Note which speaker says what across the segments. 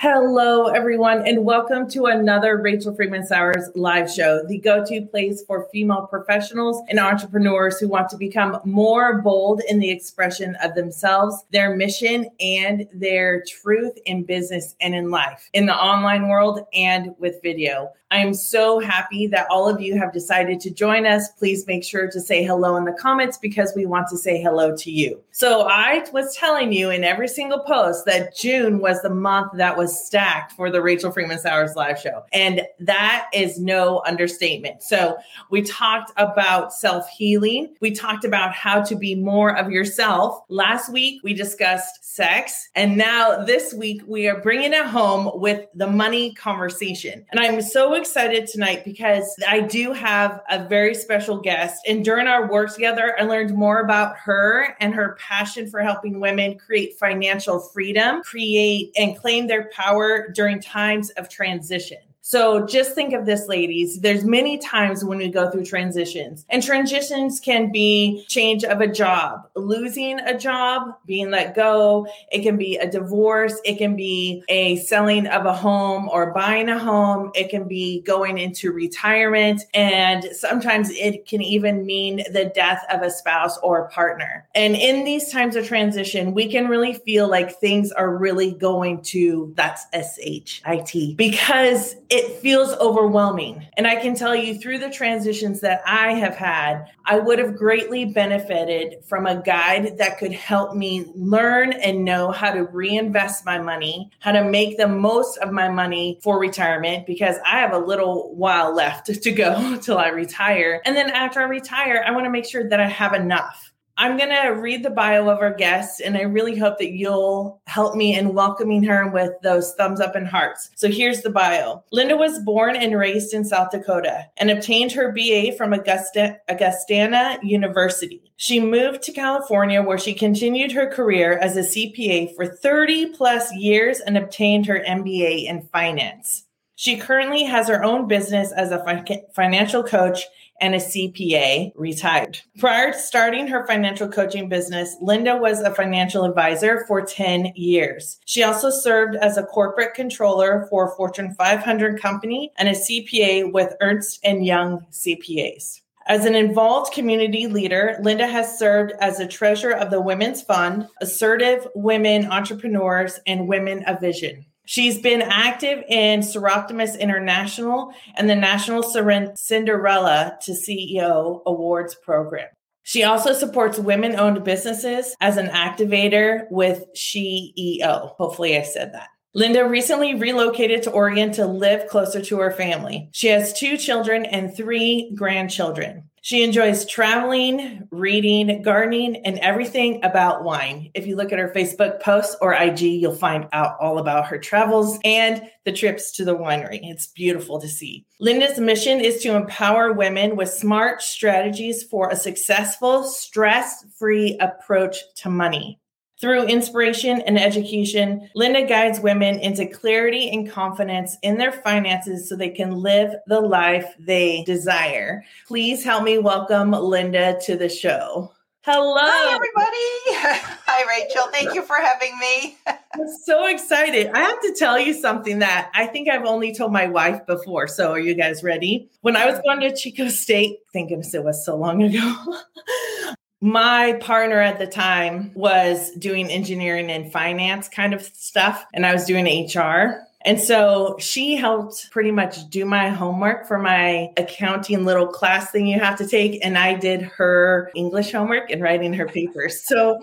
Speaker 1: Hello, everyone, and welcome to another Rachel Freeman Sowers live show, the go to place for female professionals and entrepreneurs who want to become more bold in the expression of themselves, their mission, and their truth in business and in life, in the online world and with video. I am so happy that all of you have decided to join us. Please make sure to say hello in the comments because we want to say hello to you. So, I was telling you in every single post that June was the month that was stacked for the Rachel Freeman Sowers live show. And that is no understatement. So, we talked about self healing, we talked about how to be more of yourself. Last week, we discussed sex. And now this week, we are bringing it home with the money conversation. And I'm so excited tonight because I do have a very special guest. And during our work together, I learned more about her and her passion for helping women create financial freedom, create and claim their power during times of transition. So just think of this, ladies. There's many times when we go through transitions, and transitions can be change of a job, losing a job, being let go. It can be a divorce. It can be a selling of a home or buying a home. It can be going into retirement. And sometimes it can even mean the death of a spouse or a partner. And in these times of transition, we can really feel like things are really going to, that's S H I T, because it it feels overwhelming. And I can tell you through the transitions that I have had, I would have greatly benefited from a guide that could help me learn and know how to reinvest my money, how to make the most of my money for retirement, because I have a little while left to go till I retire. And then after I retire, I want to make sure that I have enough. I'm going to read the bio of our guest, and I really hope that you'll help me in welcoming her with those thumbs up and hearts. So here's the bio Linda was born and raised in South Dakota and obtained her BA from Augusta, Augustana University. She moved to California where she continued her career as a CPA for 30 plus years and obtained her MBA in finance. She currently has her own business as a financial coach and a CPA, retired. Prior to starting her financial coaching business, Linda was a financial advisor for 10 years. She also served as a corporate controller for a Fortune 500 company and a CPA with Ernst Young CPAs. As an involved community leader, Linda has served as a treasurer of the Women's Fund, Assertive Women Entrepreneurs, and Women of Vision. She's been active in Soroptimist International and the National Cinderella to CEO Awards program. She also supports women owned businesses as an activator with CEO. Hopefully, I said that. Linda recently relocated to Oregon to live closer to her family. She has two children and three grandchildren. She enjoys traveling, reading, gardening, and everything about wine. If you look at her Facebook posts or IG, you'll find out all about her travels and the trips to the winery. It's beautiful to see. Linda's mission is to empower women with smart strategies for a successful, stress free approach to money. Through inspiration and education, Linda guides women into clarity and confidence in their finances so they can live the life they desire. Please help me welcome Linda to the show. Hello.
Speaker 2: Hi, everybody. Hi, Rachel. Thank you for having me.
Speaker 1: I'm so excited. I have to tell you something that I think I've only told my wife before. So, are you guys ready? When I was going to Chico State, thank goodness it was so long ago, my partner at the time was doing engineering and finance kind of stuff, and I was doing HR. And so she helped pretty much do my homework for my accounting little class thing you have to take. And I did her English homework and writing her papers. So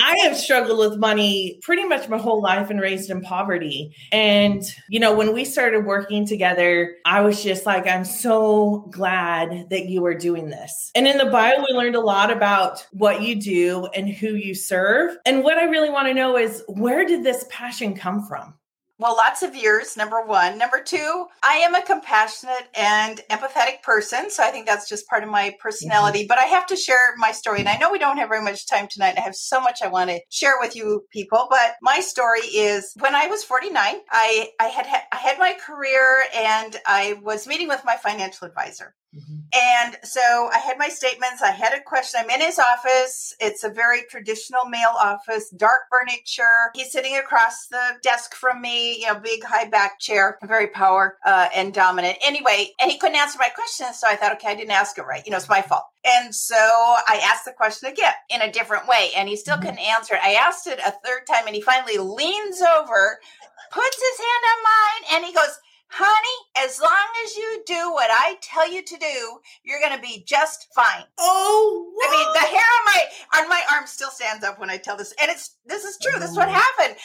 Speaker 1: I have struggled with money pretty much my whole life and raised in poverty. And, you know, when we started working together, I was just like, I'm so glad that you are doing this. And in the bio, we learned a lot about what you do and who you serve. And what I really want to know is where did this passion come from?
Speaker 2: Well, lots of years, number one. Number two, I am a compassionate and empathetic person. So I think that's just part of my personality. Mm-hmm. But I have to share my story. And I know we don't have very much time tonight. I have so much I want to share with you people. But my story is when I was 49, I, I had I had my career and I was meeting with my financial advisor. Mm-hmm. And so I had my statements. I had a question. I'm in his office. It's a very traditional male office, dark furniture. He's sitting across the desk from me, you know, big high back chair, very power uh, and dominant. Anyway, and he couldn't answer my question. So I thought, okay, I didn't ask it right. You know, it's my fault. And so I asked the question again in a different way, and he still mm-hmm. couldn't answer it. I asked it a third time, and he finally leans over, puts his hand on mine, and he goes, honey, as long as you do what I tell you to do, you're going to be just fine.
Speaker 1: Oh,
Speaker 2: what? I mean, the hair on my on my arm still stands up when I tell this, and it's this is true. This is what mm. happened.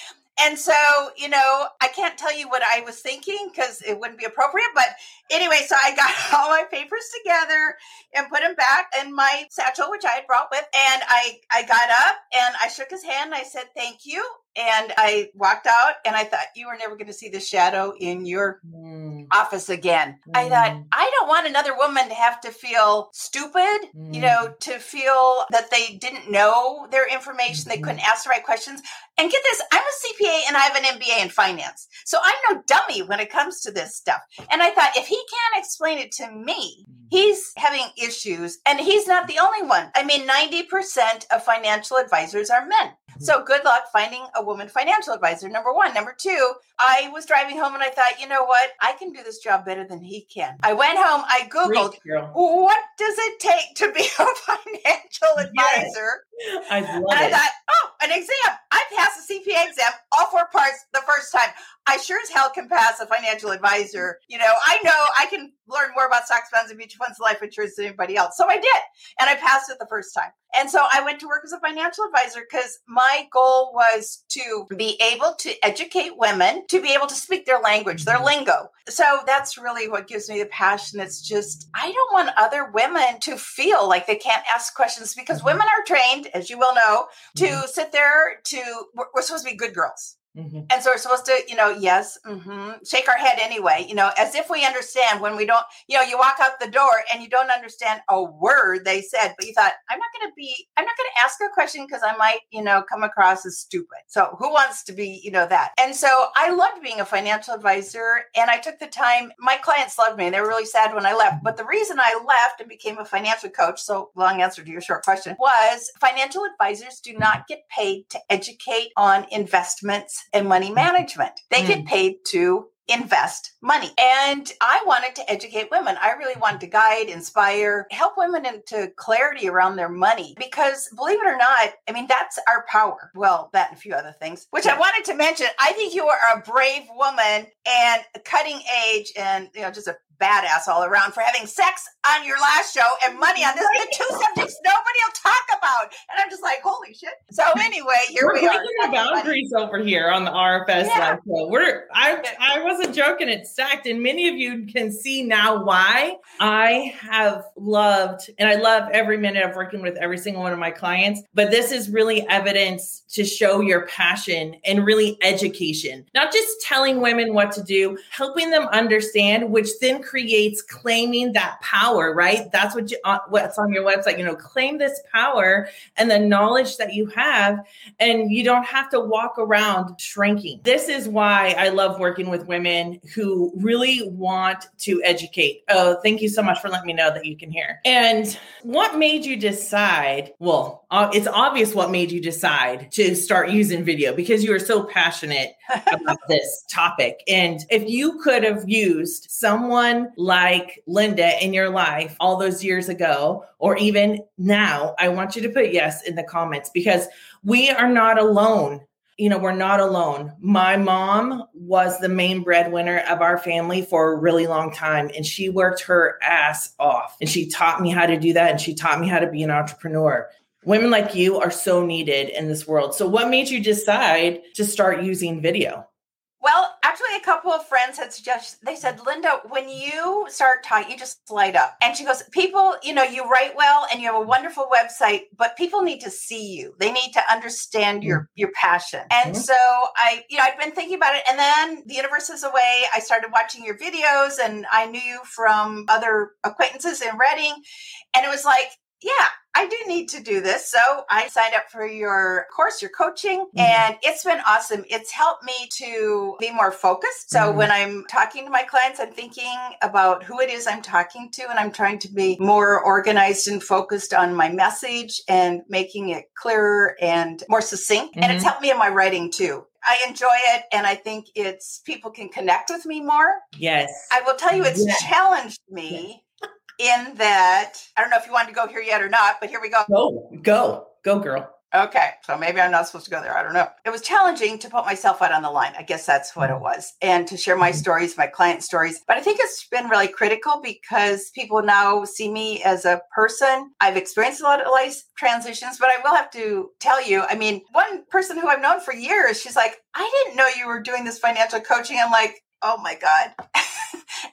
Speaker 2: And so, you know, I can't tell you what I was thinking because it wouldn't be appropriate. But anyway, so I got all my papers together and put them back in my satchel, which I had brought with. And I, I got up and I shook his hand and I said, thank you. And I walked out and I thought, you are never going to see the shadow in your mm. office again. Mm. I thought. I don't want another woman to have to feel stupid, mm. you know, mm. to feel that they didn't know their information, they couldn't mm-hmm. ask the right questions. And get this, I'm a CPA and I have an MBA in finance. So I'm no dummy when it comes to this stuff. And I thought, if he can't explain it to me. He's having issues and he's not the only one. I mean, 90% of financial advisors are men. So mm-hmm. good luck finding a woman financial advisor. Number one. Number two, I was driving home and I thought, you know what? I can do this job better than he can. I went home, I Googled, what does it take to be a financial advisor?
Speaker 1: Yes. I love
Speaker 2: and I thought, oh, an exam. I passed the CPA exam, all four parts the first time. I sure as hell can pass a financial advisor. You know, I know I can learn more about stocks, funds, and mutual funds, life insurance than anybody else. So I did. And I passed it the first time. And so I went to work as a financial advisor because my goal was to be able to educate women to be able to speak their language, their mm-hmm. lingo. So that's really what gives me the passion. It's just, I don't want other women to feel like they can't ask questions because mm-hmm. women are trained, as you well know, to mm-hmm. sit there to, we're supposed to be good girls. Mm-hmm. And so we're supposed to, you know, yes, mm-hmm, shake our head anyway, you know, as if we understand when we don't, you know, you walk out the door and you don't understand a word they said, but you thought, I'm not going to be, I'm not going to ask a question because I might, you know, come across as stupid. So who wants to be, you know, that? And so I loved being a financial advisor and I took the time. My clients loved me. They were really sad when I left. But the reason I left and became a financial coach, so long answer to your short question, was financial advisors do not get paid to educate on investments and money management. They mm. get paid to invest money. And I wanted to educate women. I really wanted to guide, inspire, help women into clarity around their money because believe it or not, I mean, that's our power. Well, that and a few other things, which I wanted to mention. I think you are a brave woman and cutting edge and, you know, just a badass all around for having sex on your last show and money on this. The two subjects nobody will talk about. And I'm just like, holy shit. So anyway, here
Speaker 1: We're
Speaker 2: we are.
Speaker 1: the boundaries money. over here on the RFS yeah. live show. We're I I wasn't joking, it's stacked. And many of you can see now why I have loved and I love every minute of working with every single one of my clients. But this is really evidence to show your passion and really education, not just telling women what to do, helping them understand, which then creates claiming that power, right? That's what you, uh, what's on your website. You know, claim this power and the knowledge that you have, and you don't have to walk around shrinking. This is why I love working with women who really want to educate. Oh, thank you so much for letting me know that you can hear. And what made you decide? Well, uh, it's obvious what made you decide to start using video because you are so passionate about this topic. And if you could have used someone like Linda in your life all those years ago, or even now, I want you to put yes in the comments because we are not alone. You know, we're not alone. My mom was the main breadwinner of our family for a really long time, and she worked her ass off. And she taught me how to do that, and she taught me how to be an entrepreneur women like you are so needed in this world. So, what made you decide to start using video?
Speaker 2: Well, actually, a couple of friends had suggested, they said, Linda, when you start talking, you just light up. And she goes, People, you know, you write well and you have a wonderful website, but people need to see you. They need to understand your mm-hmm. your passion. And mm-hmm. so I, you know, I'd been thinking about it. And then the universe is away. I started watching your videos and I knew you from other acquaintances in Redding. And it was like, yeah, I do need to do this. So I signed up for your course, your coaching, mm-hmm. and it's been awesome. It's helped me to be more focused. So mm-hmm. when I'm talking to my clients, I'm thinking about who it is I'm talking to, and I'm trying to be more organized and focused on my message and making it clearer and more succinct. Mm-hmm. And it's mm-hmm. helped me in my writing too. I enjoy it and I think it's people can connect with me more.
Speaker 1: Yes.
Speaker 2: I will tell you it's yes. challenged me in that I don't know if you wanted to go here yet or not, but here we go.
Speaker 1: Go, go, go, girl.
Speaker 2: Okay, so maybe I'm not supposed to go there. I don't know. It was challenging to put myself out on the line. I guess that's what it mm-hmm. was, and to share my mm-hmm. stories, my client stories. But I think it's been really critical because people now see me as a person. I've experienced a lot of life transitions, but I will have to tell you. I mean, one person who I've known for years, she's like, "I didn't know you were doing this financial coaching." I'm like, "Oh my god."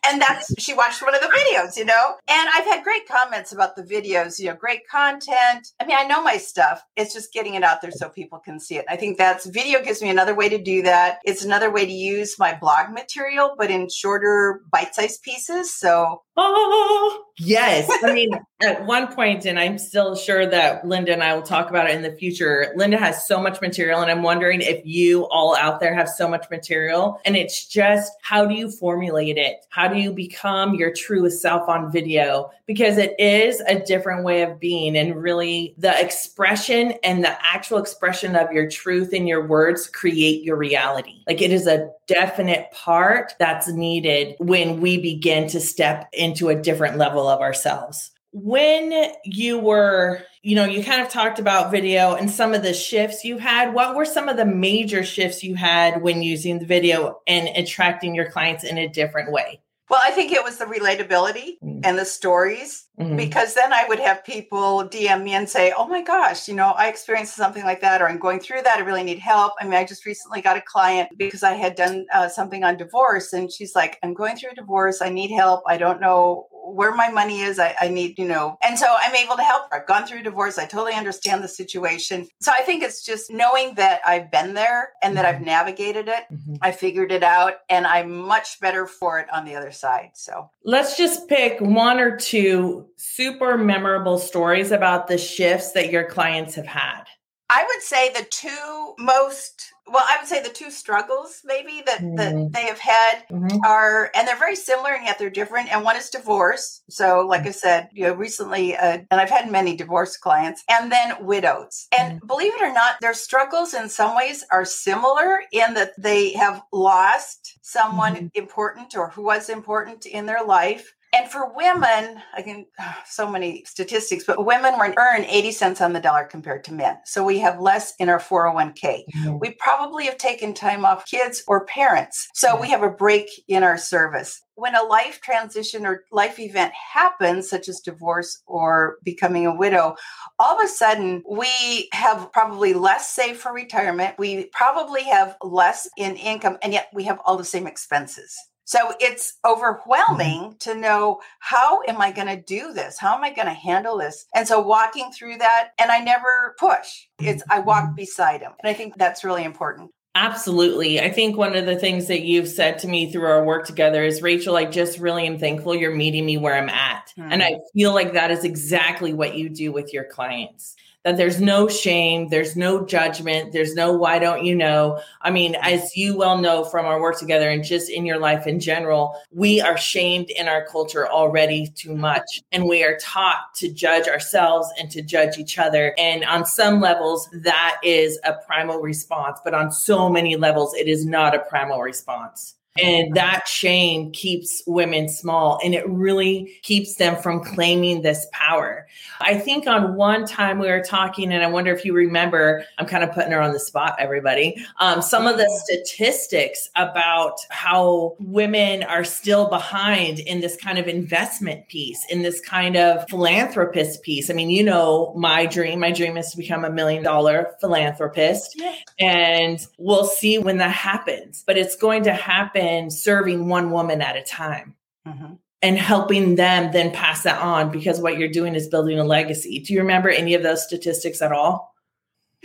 Speaker 2: And that's she watched one of the videos, you know. And I've had great comments about the videos, you know, great content. I mean, I know my stuff. It's just getting it out there so people can see it. I think that's video gives me another way to do that. It's another way to use my blog material, but in shorter bite-sized pieces. So
Speaker 1: Oh, yes. I mean, at one point, and I'm still sure that Linda and I will talk about it in the future. Linda has so much material, and I'm wondering if you all out there have so much material. And it's just how do you formulate it? How do you become your truest self on video? Because it is a different way of being, and really the expression and the actual expression of your truth in your words create your reality. Like it is a definite part that's needed when we begin to step into a different level of ourselves. When you were, you know, you kind of talked about video and some of the shifts you had. What were some of the major shifts you had when using the video and attracting your clients in a different way?
Speaker 2: Well, I think it was the relatability mm. and the stories mm-hmm. because then I would have people DM me and say, Oh my gosh, you know, I experienced something like that, or I'm going through that. I really need help. I mean, I just recently got a client because I had done uh, something on divorce, and she's like, I'm going through a divorce. I need help. I don't know where my money is. I, I, need, you know, and so I'm able to help her. I've gone through a divorce. I totally understand the situation. So I think it's just knowing that I've been there and that I've mm-hmm. navigated it. Mm-hmm. I figured it out and I'm much better for it on the other side. So
Speaker 1: let's just pick one or two super memorable stories about the shifts that your clients have had.
Speaker 2: I would say the two most well, I would say the two struggles maybe that, mm. that they have had mm-hmm. are, and they're very similar and yet they're different. And one is divorce. So, like I said, you know, recently, uh, and I've had many divorce clients, and then widows. And mm. believe it or not, their struggles in some ways are similar in that they have lost someone mm-hmm. important or who was important in their life and for women, I can so many statistics, but women earn 80 cents on the dollar compared to men. So we have less in our 401k. Mm-hmm. We probably have taken time off kids or parents. So we have a break in our service. When a life transition or life event happens, such as divorce or becoming a widow, all of a sudden we have probably less saved for retirement. We probably have less in income, and yet we have all the same expenses. So it's overwhelming mm-hmm. to know how am I going to do this? How am I going to handle this? And so walking through that, and I never push. It's I walk mm-hmm. beside him. And I think that's really important.
Speaker 1: Absolutely. I think one of the things that you've said to me through our work together is Rachel, I just really am thankful you're meeting me where I'm at. Mm-hmm. And I feel like that is exactly what you do with your clients that there's no shame, there's no judgment, there's no why don't you know. I mean, as you well know from our work together and just in your life in general, we are shamed in our culture already too much. And we are taught to judge ourselves and to judge each other. And on some levels, that is a primal response, but on so many levels, it is not a primal response. And that shame keeps women small and it really keeps them from claiming this power. I think on one time we were talking, and I wonder if you remember, I'm kind of putting her on the spot, everybody. Um, some of the statistics about how women are still behind in this kind of investment piece, in this kind of philanthropist piece. I mean, you know, my dream, my dream is to become a million dollar philanthropist. And we'll see when that happens, but it's going to happen happen serving one woman at a time mm-hmm. and helping them then pass that on because what you're doing is building a legacy. Do you remember any of those statistics at all?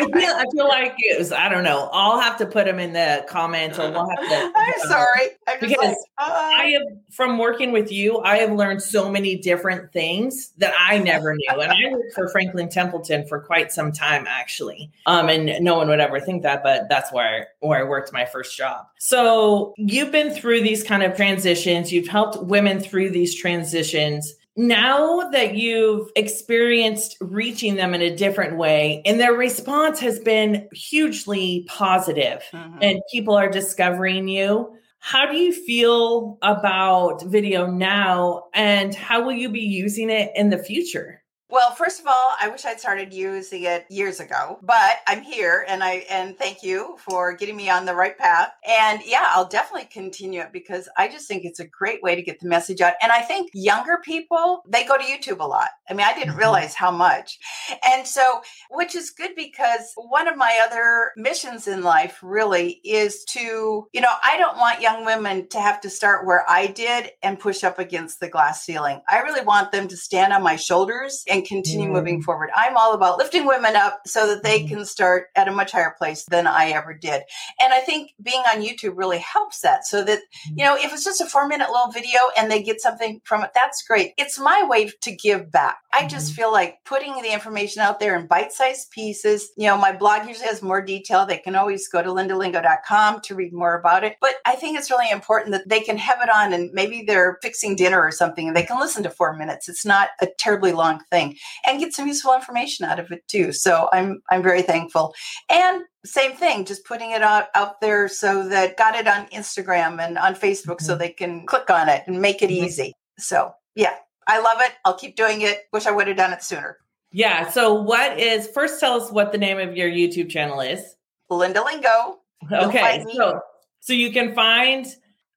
Speaker 2: I
Speaker 1: feel I feel like it was I don't know. I'll have to put them in the comments or we'll have to.
Speaker 2: I'm sorry. I'm
Speaker 1: because
Speaker 2: like, uh,
Speaker 1: I have from working with you, I have learned so many different things that I never knew. And I worked for Franklin Templeton for quite some time actually. Um, and no one would ever think that, but that's where where I worked my first job. So you've been through these kind of transitions, you've helped women through these transitions now that you've experienced reaching them in a different way and their response has been hugely positive
Speaker 2: mhm.
Speaker 1: and people are discovering you how do you feel about video now and how will you be using it in the future
Speaker 2: Well, first of all, I wish I'd started using it years ago, but I'm here and I and thank you for getting me on the right path. And yeah, I'll definitely continue it because I just think it's a great way to get the message out. And I think younger people, they go to YouTube a lot. I mean, I didn't
Speaker 1: Mhm.
Speaker 2: realize how much. And so, which is good because one of my other missions in life really is to, you know, I don't want young women to have to start where I did and push up against the glass ceiling. I really want them to stand on my shoulders and continue
Speaker 1: Mm.
Speaker 2: moving forward. I'm all about lifting women up so that they
Speaker 1: Mhm.
Speaker 2: can start at a much higher place than I ever did. And I think being on YouTube really helps that so that, you know, if it's just a four minute little video and they get something from it, that's great. It's my way to give back. I just feel like putting the information out there in bite sized pieces. You know, my blog usually has more detail. They can always go to lindalingo.com to read more about it. But I think it's really important that they can have it on and maybe they're fixing dinner or something and they can listen to four minutes. It's not a terribly long thing and get some useful information out of it too. So I'm I'm very thankful. And same thing, just putting it out out there so that got it on Instagram and on Facebook so
Speaker 1: Mhm.
Speaker 2: they can click on it and make it
Speaker 1: Mhm.
Speaker 2: easy. So yeah, I love it. I'll keep doing it. Wish I would have done it sooner.
Speaker 1: yeah so what is first tell us what the name of your youtube channel is
Speaker 2: Linda Lingo.
Speaker 1: Okay, so so you can find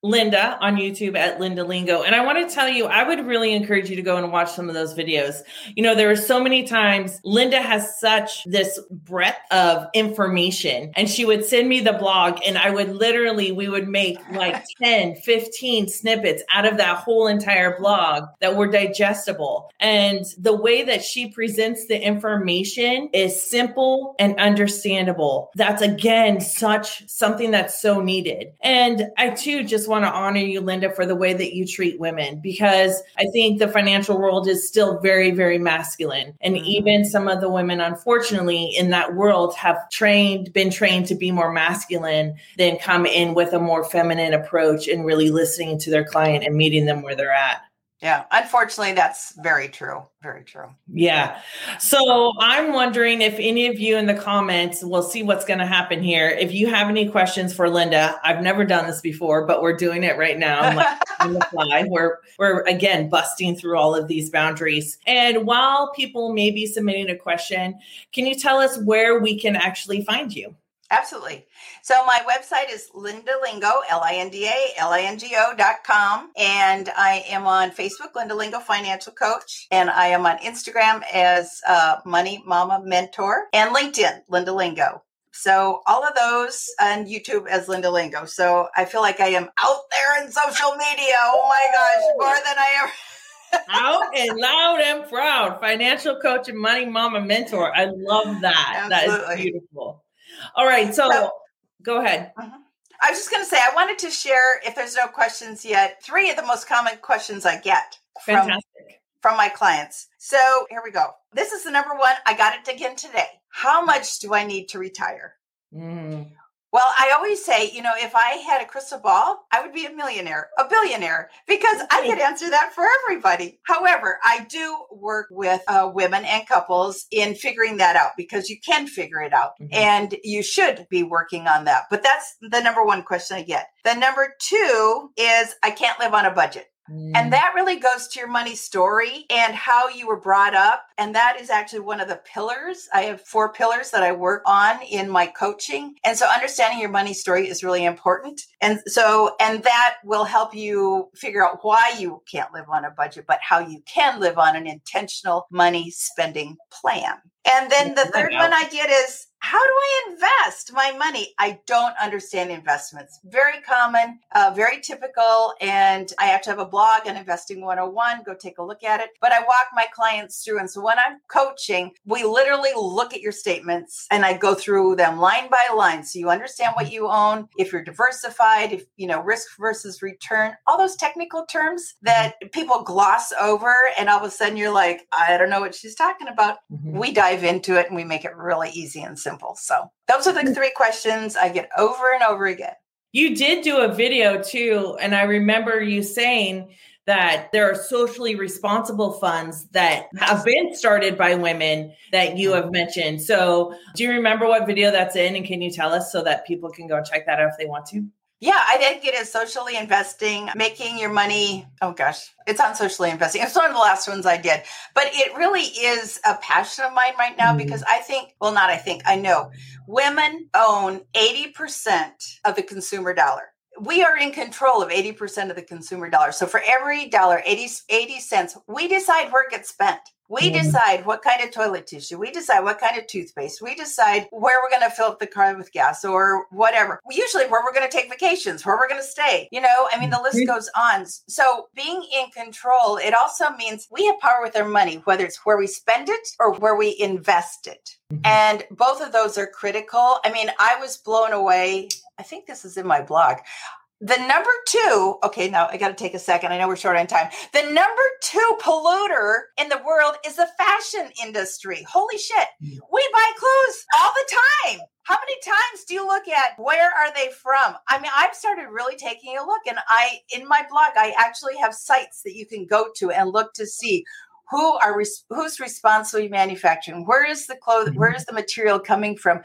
Speaker 1: Linda on YouTube at Linda Lingo. And I want to tell you, I would really encourage you to go and watch some of those videos. You know, there are so many times Linda has such this breadth of information, and she would send me the blog, and I would literally, we would make like 10, 15 snippets out of that whole entire blog that were digestible. And the way that she presents the information is simple and understandable. That's again such something that's so needed. And I too just want to honor you, Linda, for the way that you treat women because I think the financial world is still very, very masculine. And
Speaker 2: Mhm.
Speaker 1: even some of the women, unfortunately, in that world have trained, been trained to be more masculine than come in with a more feminine approach and really listening to their client and meeting them where they're at.
Speaker 2: Yeah, unfortunately, that's very true. Very true.
Speaker 1: Yeah. So I'm wondering if any of you in the comments, we'll see what's going to happen here. If you have any questions for Linda, I've never done this before, but we're doing it right now. Like. We're we're again busting through all of these boundaries. And while people may be submitting a question, can you tell us where we can actually find you?
Speaker 2: Absolutely. So my website is Linda Lingo, L-I-N-D-A-L-I-N-G-O dot com. And I am on Facebook, Linda Lingo Financial Coach. And I am on Instagram as uh, Money Mama Mentor and LinkedIn, Linda Lingo. So all of those and YouTube as Linda Lingo. So I feel like I am out there in social media. Oh my gosh, more than I ever
Speaker 1: Out and loud and proud. Financial coach and money mama mentor. I love that. That
Speaker 2: Absolutely.
Speaker 1: is beautiful. All right. So
Speaker 2: So-
Speaker 1: go ahead.
Speaker 2: I was just going to say, I wanted to share, if there's no questions yet, three of the most common questions I get from, from my clients. So here we go. This is the number one. I got it again today. How much do I need to retire?
Speaker 1: Mm.
Speaker 2: Well, I always say, you know, if I had a crystal ball, I would be a millionaire, a billionaire, because I could answer that for everybody. However, I do work with uh, women and couples in figuring that out because you can figure it out
Speaker 1: Mhm.
Speaker 2: and you should be working on that. But that's the number one question I get. The number two is I can't live on a budget.
Speaker 1: Mm.
Speaker 2: And that really goes to your money story and how you were brought up. And that is actually one of the pillars. I have four pillars that I work on in my coaching. And so understanding your money story is really important. And so, and that will help you figure out why you can't live on a budget, but how you can live on an intentional money spending plan. And then the third one. I get is how do I invest my money? I don't understand investments. Very common, uh, very typical. And I have to have a blog on Investing 101. Go take a look at it. But I walk my clients through. And so when I'm coaching, we literally look at your statements and I go through them line by line. So you understand what you own, if you're diversified, if, you know, risk versus return, all those technical terms that people gloss over. And all of a sudden you're like, I don't know what she's talking about. Mm-hmm. We dive into it and we make it really easy and simple simple. So those are the three questions I get over and over again.
Speaker 1: You did do a video too, and I remember you saying that there are socially responsible funds that have been started by women that you mm-hmm. have mentioned. So, do you remember what video that's in? And can you tell us so that people can go check that out if they want to?
Speaker 2: Yeah, I think it is socially investing, making your money. Oh gosh, it's on socially investing. It's one of the last ones I did, but it really is a passion of mine right now mm-hmm. because I think, well, not I think, I know women own 80% of the consumer dollar we are in control of 80% of the consumer dollar. So for every dollar, 80, 80 cents, we decide where it gets spent. We mm-hmm. decide what kind of toilet tissue. We decide what kind of toothpaste. We decide where we're going to fill up the car with gas or whatever. Usually, where we're going to take vacations, where we're going to stay. You know, I mean, the list mm-hmm. goes on. So, being in control, it also means we have power with our money, whether it's where we spend it or where we invest it. Mm-hmm. And both of those are critical. I mean, I was blown away. I think this is in my blog. The number two, okay, now I got to take a second. I know we're short on time. The number two polluter in the world is the fashion industry. Holy shit. Mm. We buy clothes all the time. How many times do you look at where are they from? I mean, I've started really taking a look and I in my blog I actually have sites that you can go to and look to see who are who's responsibly manufacturing where is the clothes where mm-hmm. is the material coming from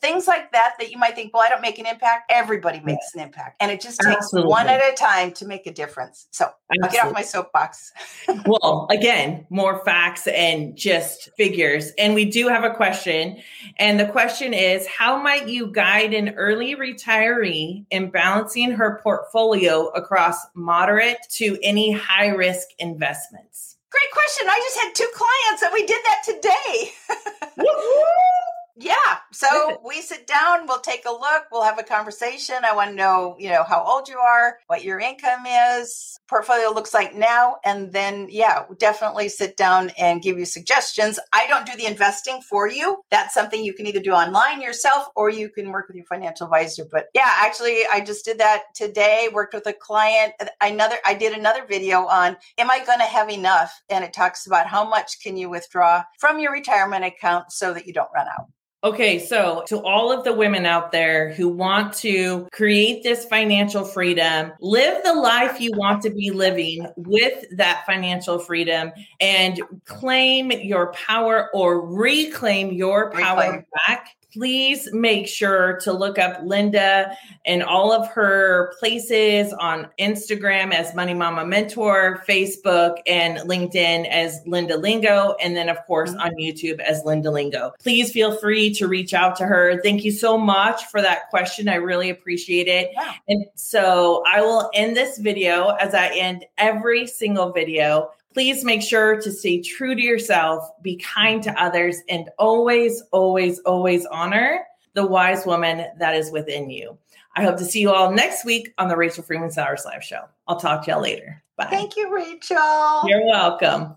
Speaker 2: things like that that you might think well i don't make an impact everybody makes an impact and it just takes Absolutely. one at a time to make a difference so Absolutely. i'll get off my soapbox
Speaker 1: well again more facts and just figures and we do have a question and the question is how might you guide an early retiree in balancing her portfolio across moderate to any high risk investments
Speaker 2: Great question. I just had two clients and we did that today. Yeah. So we sit down, we'll take a look, we'll have a conversation. I want to know, you know, how old you are, what your income is, portfolio looks like now. And then, yeah, definitely sit down and give you suggestions. I don't do the investing for you. That's something you can either do online yourself or you can work with your financial advisor. But yeah, actually, I just did that today, worked with a client. Another, I did another video on, am I going to have enough? And it talks about how much can you withdraw from your retirement account so that you don't run out.
Speaker 1: Okay, so to all of the women out there who want to create this financial freedom, live the life you want to be living with that financial freedom and claim your power or reclaim your power reclaim. back please make sure to look up Linda and all of her places on Instagram as Money Mama Mentor, Facebook, and LinkedIn as Linda Lingo, and then, of course, on YouTube as Linda Lingo. Please feel free to reach out to her. Thank you so much for that question. I really appreciate it. Yeah. And so I will end this video as I end every single video Please make sure to stay true to yourself, be kind to others, and always, always, always honor the wise woman that is within you. I hope to see you all next week on the Rachel Freeman Sowers Live Show. I'll talk to y'all later. Bye.
Speaker 2: Thank you, Rachel.
Speaker 1: You're welcome.